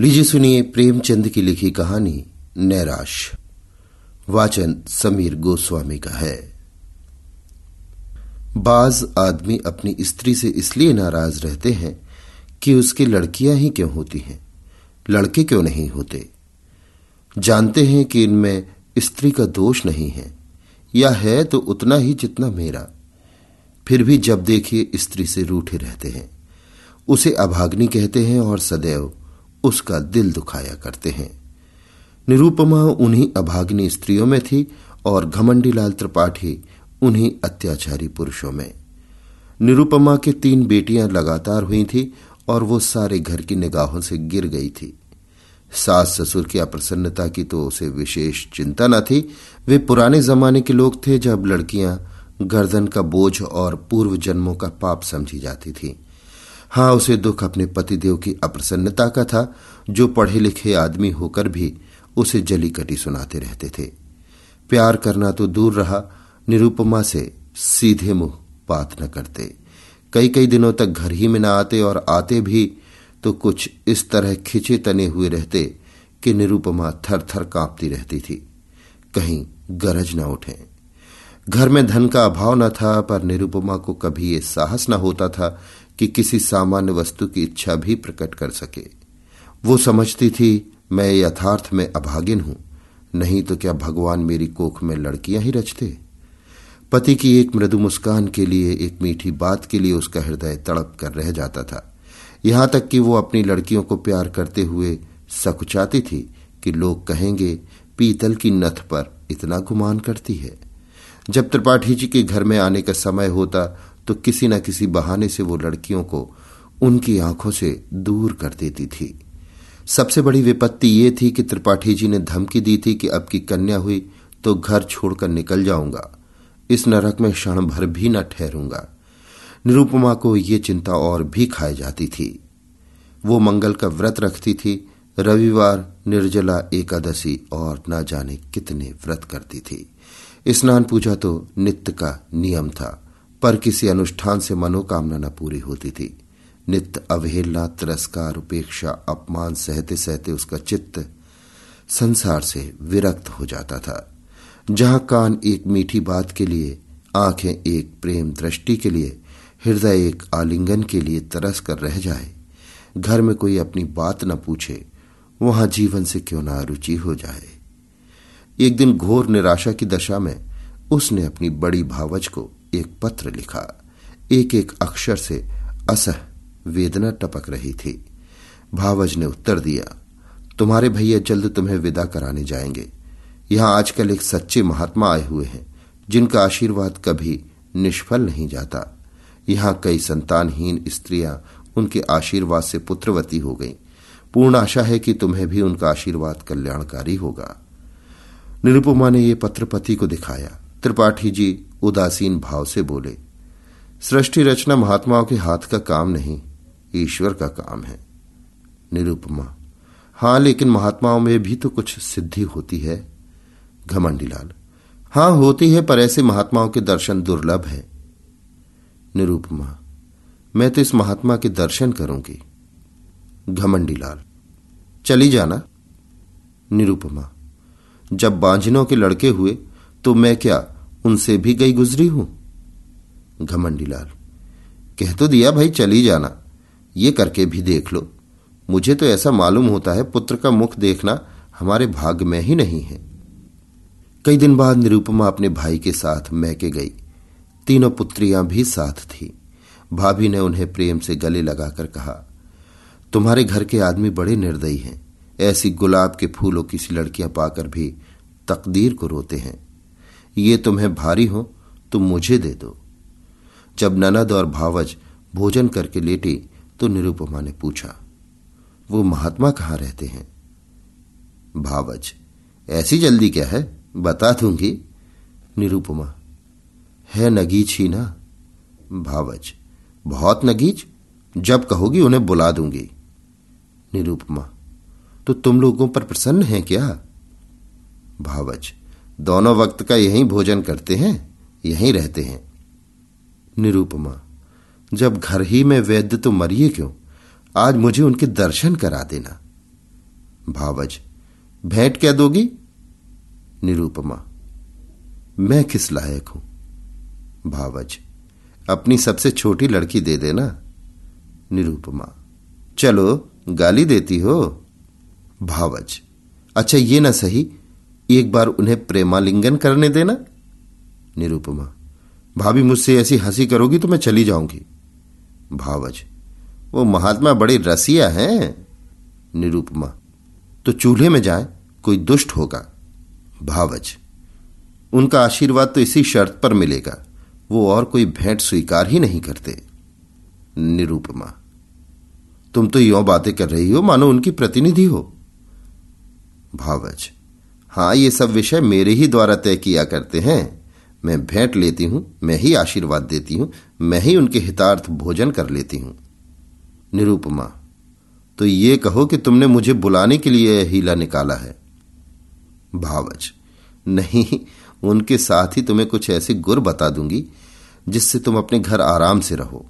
लीजिए सुनिए प्रेमचंद की लिखी कहानी, नैराश। वाचन समीर गोस्वामी का है। बाज आदमी अपनी स्त्री से इसलिए नाराज़ रहते हैं कि उसकी लड़कियाँ ही क्यों होती हैं? लड़के क्यों नहीं होते? जानते हैं कि इनमें स्त्री का दोष नहीं है, या है तो उतना ही जितना मेरा। फिर भी जब देखिए स्त्री से रूठे रहते हैं, उसे अभाग्नि कहते हैं और सदैव उसका दिल दुखाया करते हैं। निरूपमा उन्हीं अभाग्नि स्त्रियों में थी और घमंडी लाल त्रिपाठी उन्हीं अत्याचारी पुरुषों में। निरुपमा की तीन बेटियाँ लगातार हुई थी और वो सारे घर की निगाहों से गिर गई थी। सास ससुर की अप्रसन्नता की तो उसे विशेष चिंता न थी। वे पुराने जमाने के लोग थे जब लड़कियाँ गर्दन का बोझ और पूर्व जन्मों का पाप समझी जाती थी। हाँ उसे दुख अपने पतिदेव की अप्रसन्नता का था, जो पढ़े लिखे आदमी होकर भी उसे जली कटी सुनाते रहते थे। प्यार करना तो दूर रहा, निरुपमा से सीधे मुँह बात न करते। कई कई दिनों तक घर ही में न आते और आते भी तो कुछ इस तरह खिंचे तने हुए रहते कि निरुपमा थर थर कांपती रहती थी। कहीं गरज न उठे। घर में धन का अभाव न था, पर निरुपमा को कभी ये साहस न होता था कि किसी सामान्य वस्तु की इच्छा भी प्रकट कर सके। वो समझती थी, मैं यथार्थ में अभागिन हूँ, नहीं तो क्या भगवान मेरी कोख में लड़कियाँ ही रचते? पति की एक मृदु मुस्कान के लिए, एक मीठी बात के लिए उसका हृदय तड़प कर रह जाता था। यहाँ तक कि वो अपनी लड़कियों को प्यार करते हुए सकुचाती थी कि लोग कहेंगे, पीतल की नथ पर इतना गुमान करती है। जब त्रिपाठी जी के घर में आने का समय होता तो किसी न किसी बहाने से वो लड़कियों को उनकी आँखों से दूर कर देती थी। सबसे बड़ी विपत्ति ये थी कि त्रिपाठी जी ने धमकी दी थी कि अब की कन्या हुई तो घर छोड़कर निकल जाऊँगा। इस नरक में क्षण भर भी न ठहरूँगा। निरूपमा को ये चिंता और भी खाई जाती थी। वो मंगल का व्रत रखती थी, रविवार, निर्जला, एकादशी और न जाने कितने व्रत करती थी। स्नान पूजा तो नित्य का नियम था। पर किसी अनुष्ठान से मनोकामना न पूरी होती थी। नित्य अवहेलना, तिरस्कार, उपेक्षा, अपमान सहते सहते उसका चित्त संसार से विरक्त हो जाता था। जहाँ कान एक मीठी बात के लिए, आँखें एक प्रेम दृष्टि के लिए, हृदय एक आलिंगन के लिए तरस कर रह जाए, घर में कोई अपनी बात न पूछे, वहाँ जीवन से क्यों ना रुचि हो जाए। एक दिन घोर निराशा की दशा में उसने अपनी बड़ी भावच को एक पत्र लिखा। एक एक अक्षर से असह वेदना टपक रही थी। भावज ने उत्तर दिया, तुम्हारे भैया जल्द तुम्हें विदा कराने जाएँगे। यहाँ आजकल एक सच्चे महात्मा आए हुए हैं, जिनका आशीर्वाद कभी निष्फल नहीं जाता। यहाँ कई संतानहीन स्त्रियाँ उनके आशीर्वाद से पुत्रवती हो गईं। पूर्ण आशा है कि तुम्हें भी उनका आशीर्वाद कल्याणकारी होगा। निरुपमा ने यह पत्र पति को दिखाया। त्रिपाठी जी उदासीन भाव से बोले, सृष्टि रचना महात्माओं के हाथ का काम नहीं, ईश्वर का काम है। निरुपमा, हाँ, लेकिन महात्माओं में भी तो कुछ सिद्धि होती है। घमंडीलाल, हाँ, होती है, पर ऐसे महात्माओं के दर्शन दुर्लभ है। निरूपमा, मैं तो इस महात्मा के दर्शन करूँगी। घमंडीलाल, चली जाना। निरूपमा, जब बांझनों के लड़के हुए तो मैं क्या उनसे भी गई गुजरी हूँ। घमंडीलाल कह तो दिया भाई चली जाना, ये करके भी देख लो। मुझे तो ऐसा मालूम होता है पुत्र का मुख देखना हमारे भाग में ही नहीं है। कई दिन बाद निरूपमा अपने भाई के साथ मैके गई। तीनों पुत्रियाँ भी साथ थी। भाभी ने उन्हें प्रेम से गले लगाकर कहा, तुम्हारे घर के आदमी बड़े निर्दयी हैं। ऐसी गुलाब के फूलों की सी लड़कियाँ पाकर भी तकदीर को रोते हैं। ये तुम्हें भारी हो, तुम मुझे दे दो। जब ननद और भावज भोजन करके लेटी तो निरुपमा ने पूछा, वो महात्मा कहाँ रहते हैं? भावज, ऐसी जल्दी क्या है? बता दूँगी। निरुपमा, है नगीच ही ना? भावज, बहुत नगीच? जब कहोगी उन्हें बुला दूँगी। निरुपमा तो तुम लोगों पर प्रसन्न है क्या? भावज दोनों वक्त का यही भोजन करते हैं, यहीं रहते हैं। निरूपमा, जब घर ही में वैद्य तो मरिए क्यों? आज मुझे उनके दर्शन करा देना। भावज, भेंट क्या दोगी? निरूपमा, मैं किस लायक हूँ? भावज, अपनी सबसे छोटी लड़की दे देना। निरूपमा, चलो, गाली देती हो। भावज अच्छा ये ना सही एक बार उन्हें प्रेमालिंगन करने देना? निरूपमा, भाभी मुझसे ऐसी हँसी करोगी तो मैं चली जाऊँगी। भावज, वो महात्मा बड़े रसिया हैं। निरूपमा तो चूल्हे में जाए, कोई दुष्ट होगा। भावज, उनका आशीर्वाद तो इसी शर्त पर मिलेगा, वो और कोई भेंट स्वीकार ही नहीं करते। निरूपमा, तुम तो यो बातें कर रही हो, मानो उनकी प्रतिनिधि हो। भावज हाँ, ये सब विषय मेरे ही द्वारा तय किया करते हैं। मैं भेंट लेती हूँ, मैं ही आशीर्वाद देती हूँ, मैं ही उनके हितार्थ भोजन कर लेती हूँ। निरूपमा तो ये कहो कि तुमने मुझे बुलाने के लिए हीला निकाला है। भावज, नहीं, उनके साथ ही तुम्हें कुछ ऐसे गुर बता दूँगी, जिससे तुम अपने घर आराम से रहो।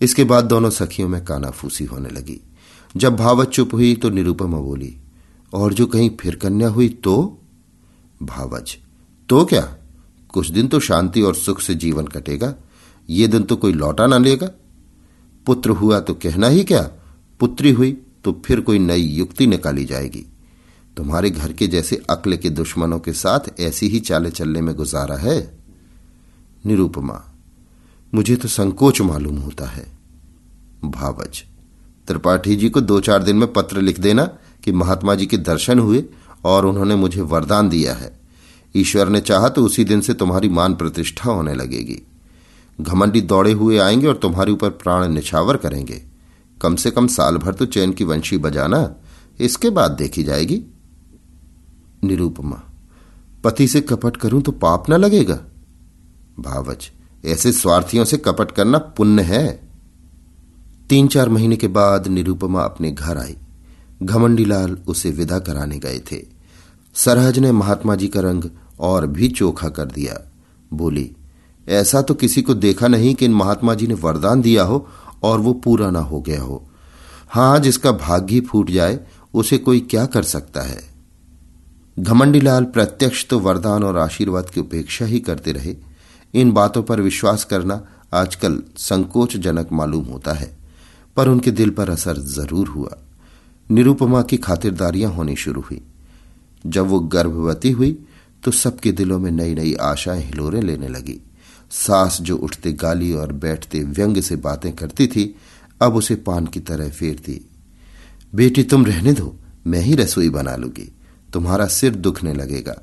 इसके बाद दोनों सखियों में कानाफूसी होने लगी। जब भावत चुप हुई तो निरूपमा बोली और जो कहीं फिर कन्या हुई तो? भावज तो क्या? कुछ दिन तो शांति और सुख से जीवन कटेगा। ये दिन तो कोई लौटा ना लेगा। पुत्र हुआ तो कहना ही क्या? पुत्री हुई तो फिर कोई नई युक्ति निकाली जाएगी। तुम्हारे घर के जैसे अक्ल के दुश्मनों के साथ ऐसी ही चाले चलने में गुजारा है? निरूपमा, मुझे तो संकोच मालूम होता है। भावज, त्रिपाठी जी को दो चार दिन में पत्र लिख देना। कि महात्मा जी के दर्शन हुए और उन्होंने मुझे वरदान दिया है। ईश्वर ने चाहा तो उसी दिन से तुम्हारी मान प्रतिष्ठा होने लगेगी। घमंडी दौड़े हुए आएँगे और तुम्हारे ऊपर प्राण निछावर करेंगे। कम से कम साल भर तो चैन की वंशी बजाना इसके बाद देखी जाएगी। निरूपमा, पति से कपट करूँ तो पाप न लगेगा? भावच ऐसे स्वार्थियों से कपट करना पुण्य है। तीन चार महीने के बाद निरूपमा अपने घर आई। घमंडीलाल उसे विदा कराने गए थे। सरहज ने महात्मा जी का रंग और भी चोखा कर दिया। बोली, ऐसा तो किसी को देखा नहीं कि इन महात्मा जी ने वरदान दिया हो और वो पूरा ना हो गया हो। हाँ, जिसका भाग्य फूट जाए, उसे कोई क्या कर सकता है? घमंडीलाल प्रत्यक्ष तो वरदान और आशीर्वाद की उपेक्षा ही करते रहे। इन बातों पर विश्वास करना आजकल संकोचजनक मालूम होता है, पर उनके दिल पर असर ज़रूर हुआ। निरुपमा की खातिरदारियाँ होनी शुरू हुई। जब वो गर्भवती हुई तो सबके दिलों में नई नई आशाएँ हिलोरे लेने लगी। सास जो उठते गाली और बैठते व्यंग से बातें करती थी, अब उसे पान की तरह फेरती। बेटी, तुम रहने दो, मैं ही रसोई बना लूँगी। तुम्हारा सिर दुखने लगेगा।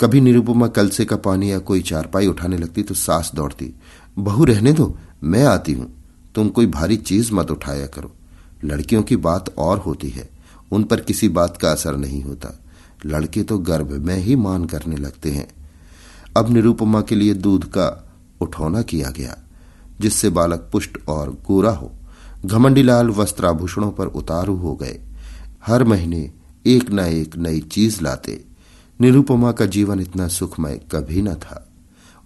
कभी निरुपमा कलसे का पानी या कोई चारपाई उठाने लगती तो सास दौड़ती, बहू, रहने दो, मैं आती हूँ। तुम कोई भारी चीज़ मत उठाया करो। लड़कियों की बात और होती है, उन पर किसी बात का असर नहीं होता। लड़के तो गर्भ में ही मान करने लगते हैं। अब निरूपमा के लिए दूध का उठौना किया गया, जिससे बालक पुष्ट और गोरा हो। घमंडीलाल वस्त्राभूषणों पर उतारू हो गए। हर महीने एक न एक नई चीज़ लाते। निरूपमा का जीवन इतना सुखमय कभी न था।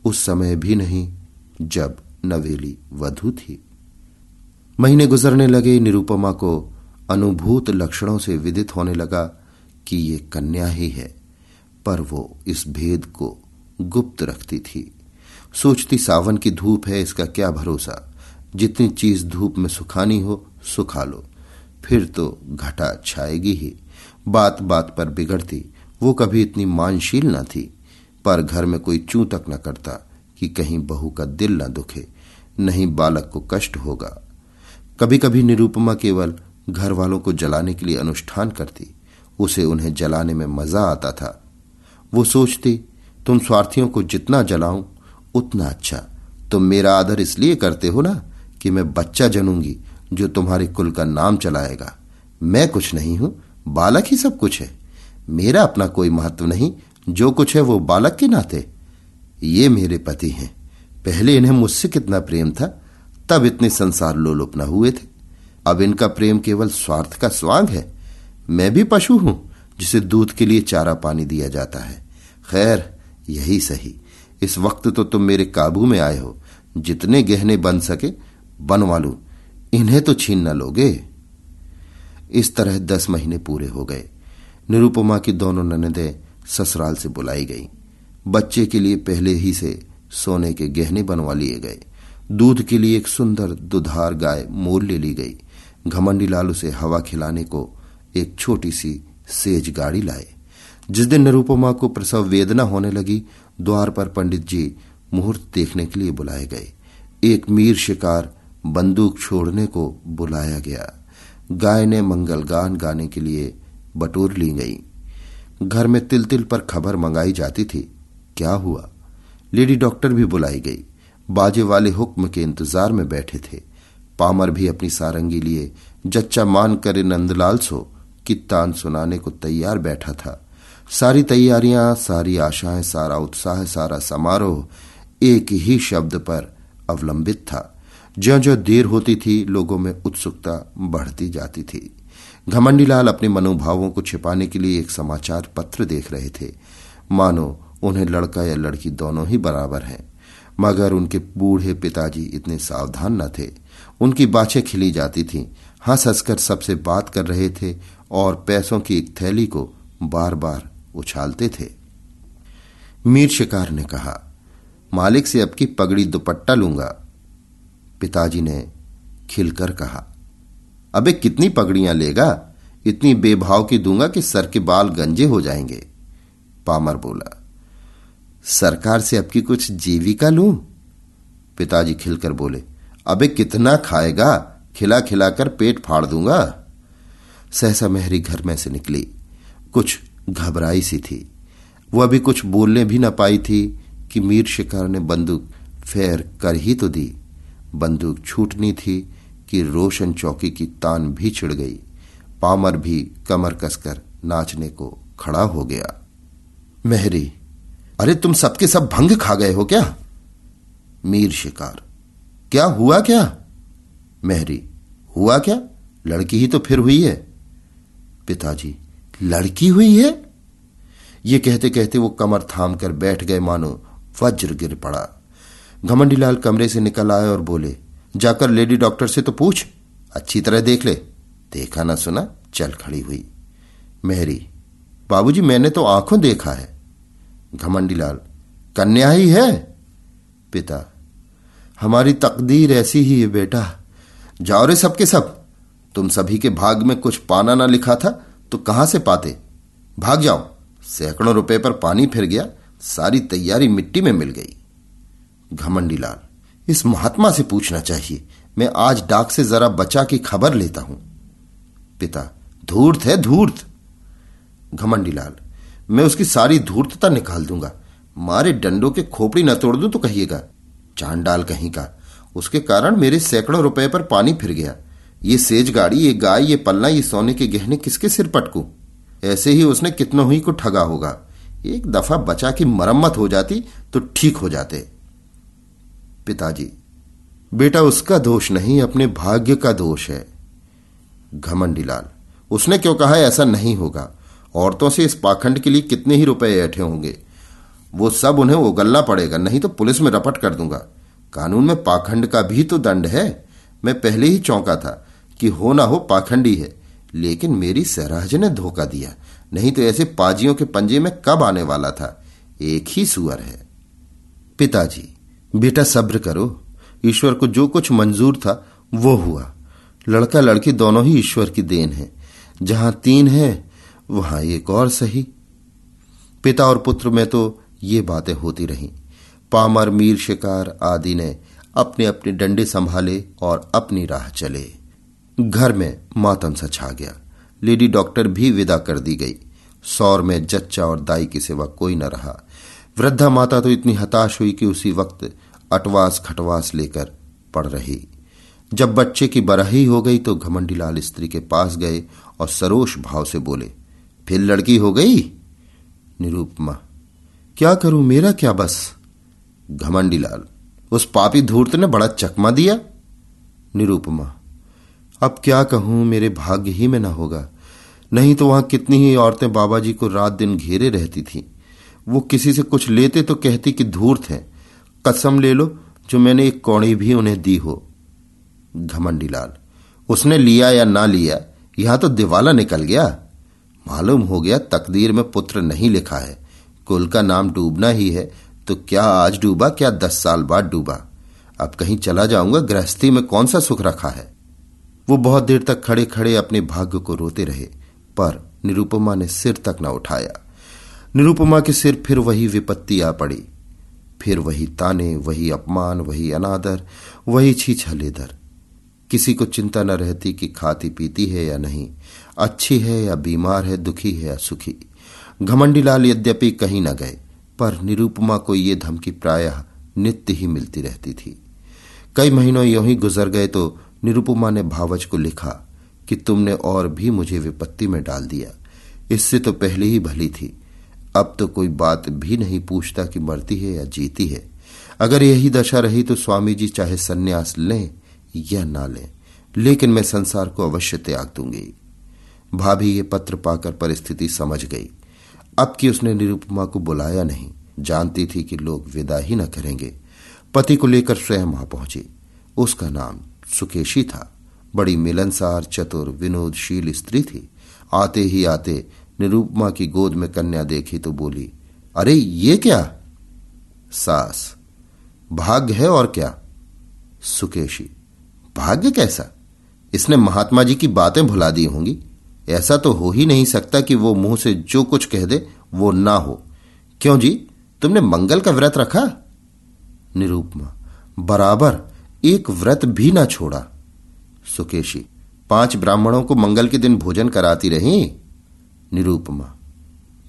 उस समय भी नहीं, जब नवेली वधु थी। महीने गुजरने लगे, निरूपमा को अनुभूत लक्षणों से विदित होने लगा कि ये कन्या ही है, पर वो इस भेद को गुप्त रखती थी। सोचती सावन की धूप है, इसका क्या भरोसा? जितनी चीज़ धूप में सुखानी हो, सुखा लो। फिर तो घटा छाएगी ही। बात बात पर बिगड़ती। वो कभी इतनी मानशील न थी, पर घर में कोई चू तक न करता कि कहीं बहू का दिल न दुखे, नहीं बालक को कष्ट होगा। कभी कभी निरूपमा केवल घर वालों को जलाने के लिए अनुष्ठान करती, उसे उन्हें जलाने में मज़ा आता था। वो सोचती, तुम स्वार्थियों को जितना जलाऊं, उतना अच्छा। तुम मेरा आदर इसलिए करते हो ना कि मैं बच्चा जनूँगी जो तुम्हारे कुल का नाम चलाएगा। मैं कुछ नहीं हूँ, बालक ही सब कुछ है। मेरा अपना कोई महत्व नहीं, जो कुछ है वो बालक के नाते। ये मेरे पति हैं। पहले इन्हें मुझसे कितना प्रेम था तब इतने संसार लोलुप न हुए थे। अब इनका प्रेम केवल स्वार्थ का स्वांग है। मैं भी पशु हूँ, जिसे दूध के लिए चारा पानी दिया जाता है। खैर, यही सही। इस वक्त तो तुम मेरे काबू में आए हो। जितने गहने बन सके, बनवा लू। इन्हें तो छीन न लोगे। इस तरह दस महीने पूरे हो गए। निरुपमा की दोनों ननदें ससुराल से बुलाई गई। बच्चे के लिए पहले ही से सोने के गहने बनवा लिए गए। दूध के लिए एक सुंदर दुधार गाय मोल ले ली गई। घमंडी लाल उसे हवा खिलाने को एक छोटी सी सेज गाड़ी लाए। जिस दिन निरुपमा को प्रसव वेदना होने लगी, द्वार पर पंडित जी मुहूर्त देखने के लिए बुलाए गए। एक मीर शिकार बंदूक छोड़ने को बुलाया गया। गाय ने मंगल गान गाने के लिए बटोर ली गई। घर में तिल तिल पर खबर मंगाई जाती थी। क्या हुआ? लेडी डॉक्टर भी बुलाई गई। बाजे वाले हुक्म के इंतज़ार में बैठे थे। पामर भी अपनी सारंगी लिए, जच्चा मान करे नंदलाल सो कि तान सुनाने को तैयार बैठा था। सारी तैयारियाँ, सारी आशाएँ, सारा उत्साह, सारा समारोह एक ही शब्द पर अवलंबित था। ज्यो ज्यो देर होती थी, लोगों में उत्सुकता बढ़ती जाती थी। घमंडीलाल अपने मनोभावों को छिपाने के लिए एक समाचार पत्र देख रहे थे। मानो, उन्हें लड़का या लड़की दोनों ही बराबर हैं। मगर उनके बूढ़े पिताजी इतने सावधान न थे। उनकी बाछें खिली जाती थीं। हंस हंसकर सबसे बात कर रहे थे और पैसों की एक थैली को बार बार उछालते थे। मीर शिकार ने कहा, मालिक से अब की पगड़ी दुपट्टा लूँगा। पिताजी ने खिलकर कहा, अबे कितनी पगड़ियाँ लेगा? इतनी बेभाव की दूँगा कि सर के बाल गंजे हो जाएँगे। पामर बोला सरकार से अब की कुछ जीविका लू? पिताजी खिलकर बोले, अबे कितना खाएगा? खिला खिलाकर पेट फाड़ दूँगा। सहसा मेहरी घर में से निकली। कुछ घबराई सी थी। वो अभी कुछ बोलने भी न पाई थी कि मीर शिकार ने बंदूक फेर कर ही तो दी। बंदूक छूटनी थी कि रोशन चौकी की तान भी छिड़ गई। पामर भी कमर कसकर नाचने को खड़ा हो गया। मेहरी अरे तुम सबके सब भंग खा गए हो क्या? मीर शिकार। क्या हुआ क्या? मेहरी, हुआ क्या? लड़की ही तो फिर हुई है। पिताजी, लड़की हुई है? ये कहते कहते वो कमर थाम कर बैठ गए मानो वज्र गिर पड़ा। घमंडीलाल कमरे से निकल आए और बोले, जाकर लेडी डॉक्टर से तो पूछ, अच्छी तरह देख ले। देखा ना सुना, चल खड़ी हुई। मेहरी, बाबूजी, मैंने तो आँखों देखा है। घमंडीलाल, कन्या ही है? पिता, हमारी तकदीर ऐसी ही है बेटा। जाओ रे सबके सब। तुम सभी के भाग में कुछ पाना ना लिखा था तो कहाँ से पाते? भाग जाओ। सैकड़ों रुपए पर पानी फिर गया, सारी तैयारी मिट्टी में मिल गई। घमंडीलाल, इस महात्मा से पूछना चाहिए। मैं आज डाक से जरा बचा की खबर लेता हूँ। पिता, धूर्त है, धूर्त। घमंडीलाल मैं उसकी सारी धूर्तता निकाल दूँगा। मारे डंडों के खोपड़ी न तोड़ दूँ तो कहिएगा, चांडाल कहीं का। उसके कारण मेरे सैकड़ों रुपए पर पानी फिर गया। ये सेज गाड़ी, ये गाय, ये पल्ला ये सोने के गहने किसके सिर पटकू? ऐसे ही उसने कितनों ही को ठगा होगा। एक दफ़ा बचा की मरम्मत हो जाती तो ठीक हो जाते। पिताजी, बेटा उसका दोष नहीं, अपने भाग्य का दोष है। घमंडीलाल उसने क्यों कहा ऐसा नहीं होगा? औरतों से इस पाखंड के लिए कितने ही रुपए ऐठे होंगे? वो सब उन्हें उगलना पड़ेगा, नहीं तो पुलिस में रपट कर दूँगा। कानून में पाखंड का भी तो दंड है। मैं पहले ही चौंका था कि हो ना हो पाखंडी है, लेकिन मेरी सहराज ने धोखा दिया। नहीं तो ऐसे पाजियों के पंजे में कब आने वाला था? एक ही सुअर है। पिताजी, बेटा सब्र करो। ईश्वर को जो कुछ मंजूर था, वो हुआ। लड़का लड़की दोनों ही ईश्वर की देन है। जहाँ तीन है वहाँ एक और सही। पिता और पुत्र में तो ये बातें होती रहीं। पामर, मीर, शिकार आदि ने अपने अपने डंडे संभाले और अपनी राह चले। घर में मातम सा छा गया। लेडी डॉक्टर भी विदा कर दी गई। सौर में जच्चा और दाई की सेवा कोई न रहा। वृद्धा माता तो इतनी हताश हुई कि उसी वक्त अटवास खटवास लेकर पड़ रही। जब बच्चे की बरही हो गई तो घमंडीलाल स्त्री के पास गए और सरोष भाव से बोले फिर लड़की हो गई? निरूपमा, क्या करूँ मेरा क्या बस? घमंडीलाल, उस पापी धूर्त ने बड़ा चकमा दिया। निरूपमा, अब क्या कहूँ, मेरे भाग्य ही में ना होगा। नहीं तो वहाँ कितनी ही औरतें बाबा जी को रात दिन घेरे रहती थीं। वो किसी से कुछ लेते तो कहती कि धूर्त है। कसम ले लो, जो मैंने एक कौड़ी भी उन्हें दी हो। घमंडीलाल, उसने लिया या ना लिया, यहाँ तो दिवाला निकल गया। मालूम हो गया तकदीर में पुत्र नहीं लिखा है। कुल का नाम डूबना ही है तो क्या आज डूबा, क्या दस साल बाद डूबा? अब कहीं चला जाऊँगा, गृहस्थी में कौन सा सुख रखा है? वो बहुत देर तक खड़े खड़े अपने भाग्य को रोते रहे, पर निरुपमा ने सिर तक न उठाया। निरुपमा के सिर फिर वही विपत्ति आ पड़ी। फिर वही ताने, वही अपमान, वही अनादर, वही छीछलेदर। किसी को चिंता न रहती कि खाती पीती है या नहीं। अच्छी है या बीमार है, दुखी है या सुखी। घमंडीलाल यद्यपि कहीं न गए, पर निरूपमा को ये धमकी प्रायः नित्य ही मिलती रहती थी। कई महीनों यों ही गुजर गए तो निरुपमा ने भावच को लिखा कि तुमने और भी मुझे विपत्ति में डाल दिया। इससे तो पहले ही भली थी। अब तो कोई बात भी नहीं पूछता कि मरती है या जीती है। अगर यही दशा रही तो स्वामी जी चाहे सन्यास लें या ना लें, लेकिन मैं संसार को अवश्य त्याग दूँगी। भाभी ये पत्र पाकर परिस्थिति समझ गई। अब कि उसने निरुपमा को बुलाया नहीं, जानती थी कि लोग विदा ही न करेंगे। पति को लेकर स्वयं वहाँ पहुँची। उसका नाम सुकेशी था। बड़ी मिलनसार, चतुर, विनोदशील स्त्री थी। आते ही आते निरूपमा की गोद में कन्या देखी तो बोली, अरे, ये क्या? सास, भाग्य है और क्या? सुकेशी, भाग्य कैसा? इसने महात्मा जी की बातें भुला दी होंगी। ऐसा तो हो ही नहीं सकता कि वो मुँह से जो कुछ कह दे, वो ना हो। क्यों जी? तुमने मंगल का व्रत रखा? निरूपमा, बराबर, एक व्रत भी ना छोड़ा। सुकेशी, पाँच ब्राह्मणों को मंगल के दिन भोजन कराती रही? निरूपमा,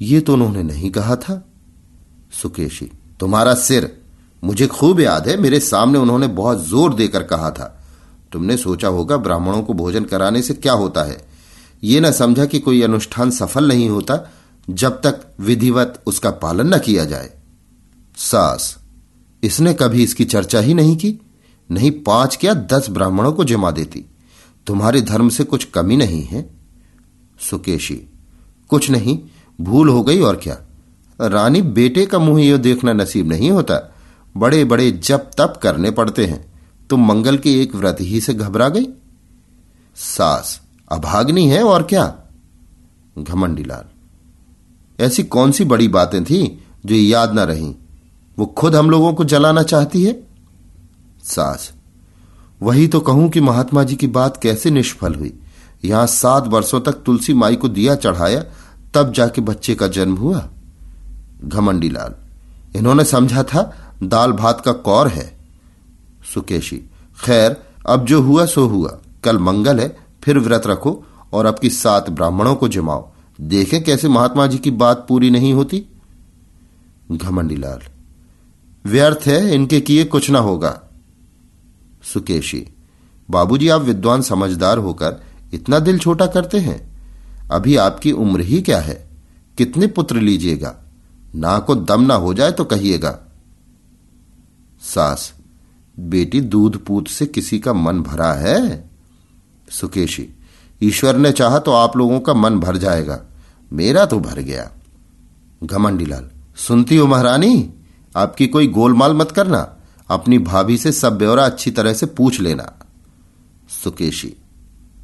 ये तो उन्होंने नहीं कहा था। सुकेशी, तुम्हारा सिर, मुझे खूब याद है, मेरे सामने उन्होंने बहुत ज़ोर देकर कहा था। तुमने सोचा होगा ब्राह्मणों को भोजन कराने से क्या होता है? ये न समझा कि कोई अनुष्ठान सफल नहीं होता जब तक विधिवत उसका पालन न किया जाए। सास, इसने कभी इसकी चर्चा ही नहीं की, नहीं पाँच क्या दस ब्राह्मणों को जमा देती। तुम्हारे धर्म से कुछ कमी नहीं है? सुकेशी, कुछ नहीं, भूल हो गई और क्या? रानी बेटे का मुँह यह देखना नसीब नहीं होता। बड़े बड़े जप तप करने पड़ते हैं। तुम मंगल के एक व्रत ही से घबरा गई? सास अभाग्नि है और क्या? घमंडीलाल। ऐसी कौन सी बड़ी बातें थी जो याद ना रही? वो खुद हम लोगों को जलाना चाहती है? सास, वही तो कहूँ कि महात्मा जी की बात कैसे निष्फल हुई। यहाँ सात वर्षों तक तुलसी माई को दिया चढ़ाया, तब जाके बच्चे का जन्म हुआ। घमंडीलाल, इन्होंने समझा था दाल भात का कौर है। सुकेशी, खैर, अब जो हुआ सो हुआ, कल मंगल है फिर व्रत रखो और अब की सात ब्राह्मणों को जमाओ। देखें कैसे महात्मा जी की बात पूरी नहीं होती। घमंडीलाल व्यर्थ है इनके किए कुछ ना होगा। सुकेशी, बाबूजी आप विद्वान समझदार होकर इतना दिल छोटा करते हैं? अभी आपकी उम्र ही क्या है? कितने पुत्र लीजिएगा? ना को दम ना हो जाए तो कहिएगा। सास, बेटी दूध पूत से किसी का मन भरा है? सुकेशी, ईश्वर ने चाहा तो आप लोगों का मन भर जाएगा। मेरा तो भर गया। घमंडीलाल, सुनती हो महारानी? आपकी कोई गोलमाल मत करना। अपनी भाभी से सब ब्यौरा अच्छी तरह से पूछ लेना। सुकेशी,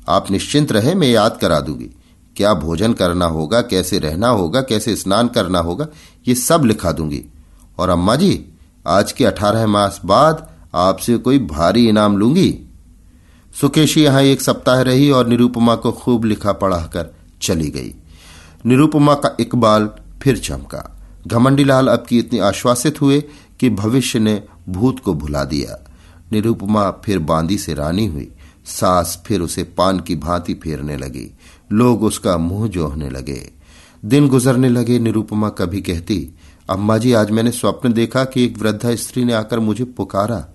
आप निश्चिंत रहे, मैं याद करा दूँगी। क्या भोजन करना होगा, कैसे रहना होगा, कैसे स्नान करना होगा, ये सब लिखा दूँगी। और अम्मा जी, आज के अठारह मास बाद आपसे कोई भारी इनाम लूँगी? सुकेशी यहाँ एक सप्ताह रही और निरूपमा को खूब लिखा पढ़ाकर चली गई। निरूपमा का इकबाल फिर चमका। घमंडीलाल अब की इतनी आश्वासित हुए कि भविष्य ने भूत को भुला दिया। निरूपमा फिर बांदी से रानी हुई। सास फिर उसे पान की भांति फेरने लगी। लोग उसका मुँह जोहने लगे। दिन गुजरने लगे, निरूपमा कभी कहती, अम्मा जी, आज मैंने स्वप्न देखा कि एक वृद्धा स्त्री ने आकर मुझे पुकारा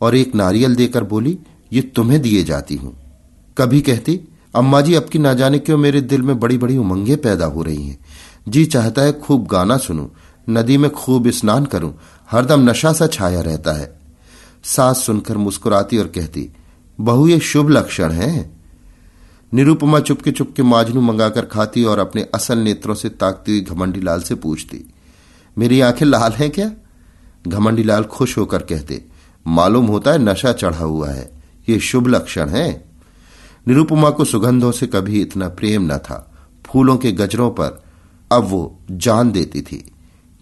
और एक नारियल देकर बोली ये तुम्हें दिए जाती हूँ। कभी कहती, अम्मा जी, अब की ना जाने क्यों मेरे दिल में बड़ी बड़ी उमंगे पैदा हो रही हैं? जी चाहता है खूब गाना सुनूं, नदी में खूब स्नान करूँ, हरदम नशा सा छाया रहता है। सास सुनकर मुस्कुराती और कहती, बहु, ये शुभ लक्षण है। निरुपमा चुपके चुपके माजनू मंगाकर खाती और अपने असल नेत्रों से ताकती हुई घमंडी लाल से पूछती, मेरी आँखें लाल हैं क्या? घमंडी लाल खुश होकर कहते, मालूम होता है नशा चढ़ा हुआ है। ये शुभ लक्षण है। निरुपमा को सुगंधों से कभी इतना प्रेम न था। फूलों के गजरों पर अब वो जान देती थी।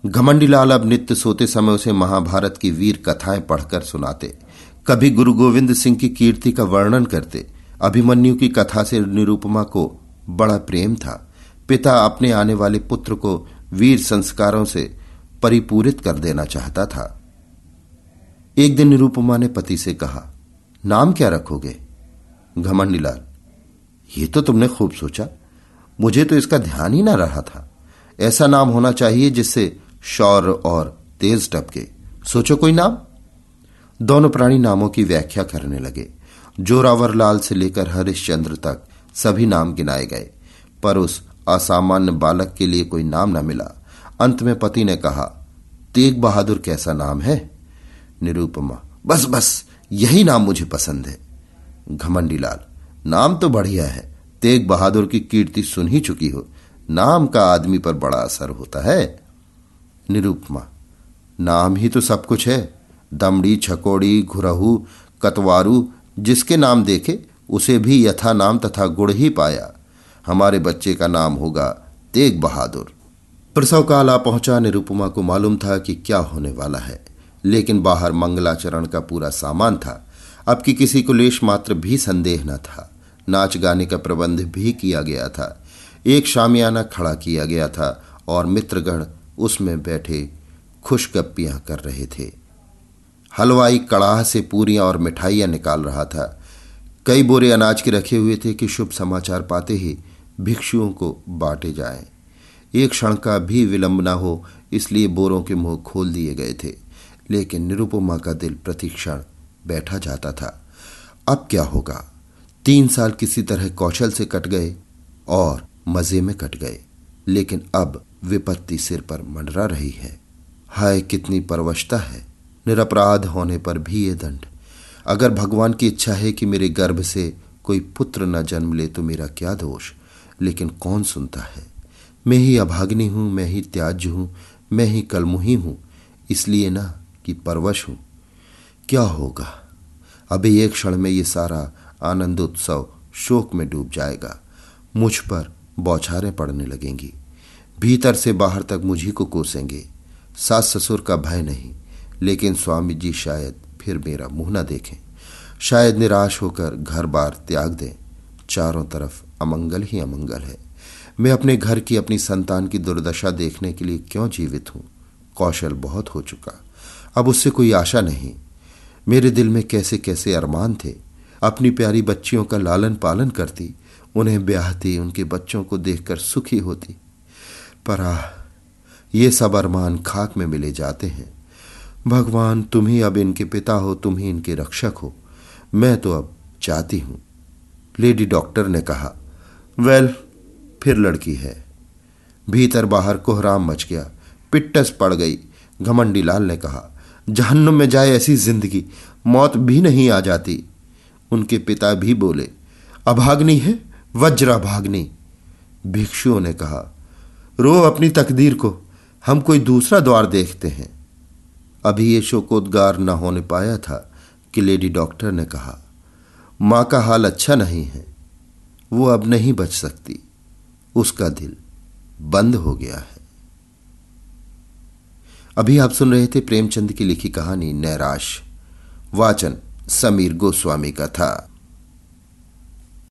घमंडीलाल अब नित्य सोते समय उसे महाभारत की वीर कथाएँ पढ़कर सुनाते। कभी गुरु गोविंद सिंह की कीर्ति का वर्णन करते। अभिमन्यु की कथा से निरुपमा को बड़ा प्रेम था। पिता अपने आने वाले पुत्र को वीर संस्कारों से परिपूरित कर देना चाहता था। एक दिन निरुपमा ने पति से कहा नाम क्या रखोगे? घमंडीलाल, ये तो तुमने खूब सोचा। मुझे तो इसका ध्यान ही ना रहा था। ऐसा नाम होना चाहिए जिससे शौर और तेज टपके। सोचो कोई नाम? दोनों प्राणी नामों की व्याख्या करने लगे। जोरावर लाल से लेकर हरिश्चंद्र तक सभी नाम गिनाए गए, पर उस असामान्य बालक के लिए कोई नाम न मिला। अंत में पति ने कहा, तेग बहादुर कैसा नाम है? निरूपमा, बस बस यही नाम मुझे पसंद है। घमंडीलाल, नाम तो बढ़िया है, तेग बहादुर की कीर्ति सुन ही चुकी हो। नाम का आदमी पर बड़ा असर होता है। निरूपमा, नाम ही तो सब कुछ है। दमड़ी, छकोड़ी, घुरहू, कतवारू, जिसके नाम देखे, उसे भी यथा नाम तथा गुड़ ही पाया। हमारे बच्चे का नाम होगा तेग बहादुर। प्रसव काल आ पहुँचा, निरुपमा को मालूम था कि क्या होने वाला है। लेकिन बाहर मंगलाचरण का पूरा सामान था। अब की किसी को लेश मात्र भी संदेह न था। नाच गाने का प्रबंध भी किया गया था। एक शामियाना खड़ा किया गया था और मित्रगण उसमें बैठे खुशगप्पियाँ कर रहे थे। हलवाई कड़ाह से पूरियाँ और मिठाइयाँ निकाल रहा था। कई बोरे अनाज के रखे हुए थे कि शुभ समाचार पाते ही भिक्षुओं को बांटे जाएँ। एक क्षण का भी विलंब न हो, इसलिए बोरों के मुँह खोल दिए गए थे। लेकिन निरुपमा का दिल प्रतिक्षण बैठा जाता था। अब क्या होगा? तीन साल किसी तरह कौशल से कट गए और मज़े में कट गए। लेकिन अब विपत्ति सिर पर मंडरा रही है। हाय, कितनी परवशता है। निरपराध होने पर भी ये दंड। अगर भगवान की इच्छा है कि मेरे गर्भ से कोई पुत्र न जन्म ले तो मेरा क्या दोष? लेकिन कौन सुनता है? मैं ही अभाग्नि हूँ, मैं ही त्याज्य हूँ, मैं ही कलमुही हूँ। इसलिए ना कि परवश हूँ। क्या होगा? अभी एक क्षण में ये सारा आनंद उत्सव शोक में डूब जाएगा। मुझ पर बौछारें पड़ने लगेंगी। भीतर से बाहर तक मुझी को कोसेंगे। सास ससुर का भय नहीं, लेकिन स्वामी जी शायद फिर मेरा मुँह न देखें। शायद निराश होकर घर बार त्याग दें। चारों तरफ़ अमंगल ही अमंगल है। मैं अपने घर की अपनी संतान की दुर्दशा देखने के लिए क्यों जीवित हूँ? कौशल बहुत हो चुका। अब उससे कोई आशा नहीं। मेरे दिल में कैसे कैसे अरमान थे। अपनी प्यारी बच्चियों का लालन पालन करती, उन्हें ब्याहती, उनके बच्चों को देखकर सुखी होती। पर आह, ये सब अरमान खाक में मिले जाते हैं। भगवान, तुम ही अब इनके पिता हो, तुम ही इनके रक्षक हो। मैं तो अब चाहती हूँ। लेडी डॉक्टर ने कहा, वेल, फिर लड़की है। भीतर बाहर कोहराम मच गया। पिट्टस पड़ गई। घमंडी लाल ने कहा जहन्नुम में जाए ऐसी ज़िंदगी। मौत भी नहीं आ जाती। उनके पिता भी बोले, अभाग्नि है वज्राभाग्नि भिक्षुओं ने कहा, रो अपनी तकदीर को, हम कोई दूसरा द्वार देखते हैं। अभी ये शोकोद्गार न होने पाया था कि लेडी डॉक्टर ने कहा, माँ का हाल अच्छा नहीं है, वो अब नहीं बच सकती। उसका दिल बंद हो गया है। अभी आप सुन रहे थे प्रेमचंद की लिखी कहानी नैराश। वाचन समीर गोस्वामी का था।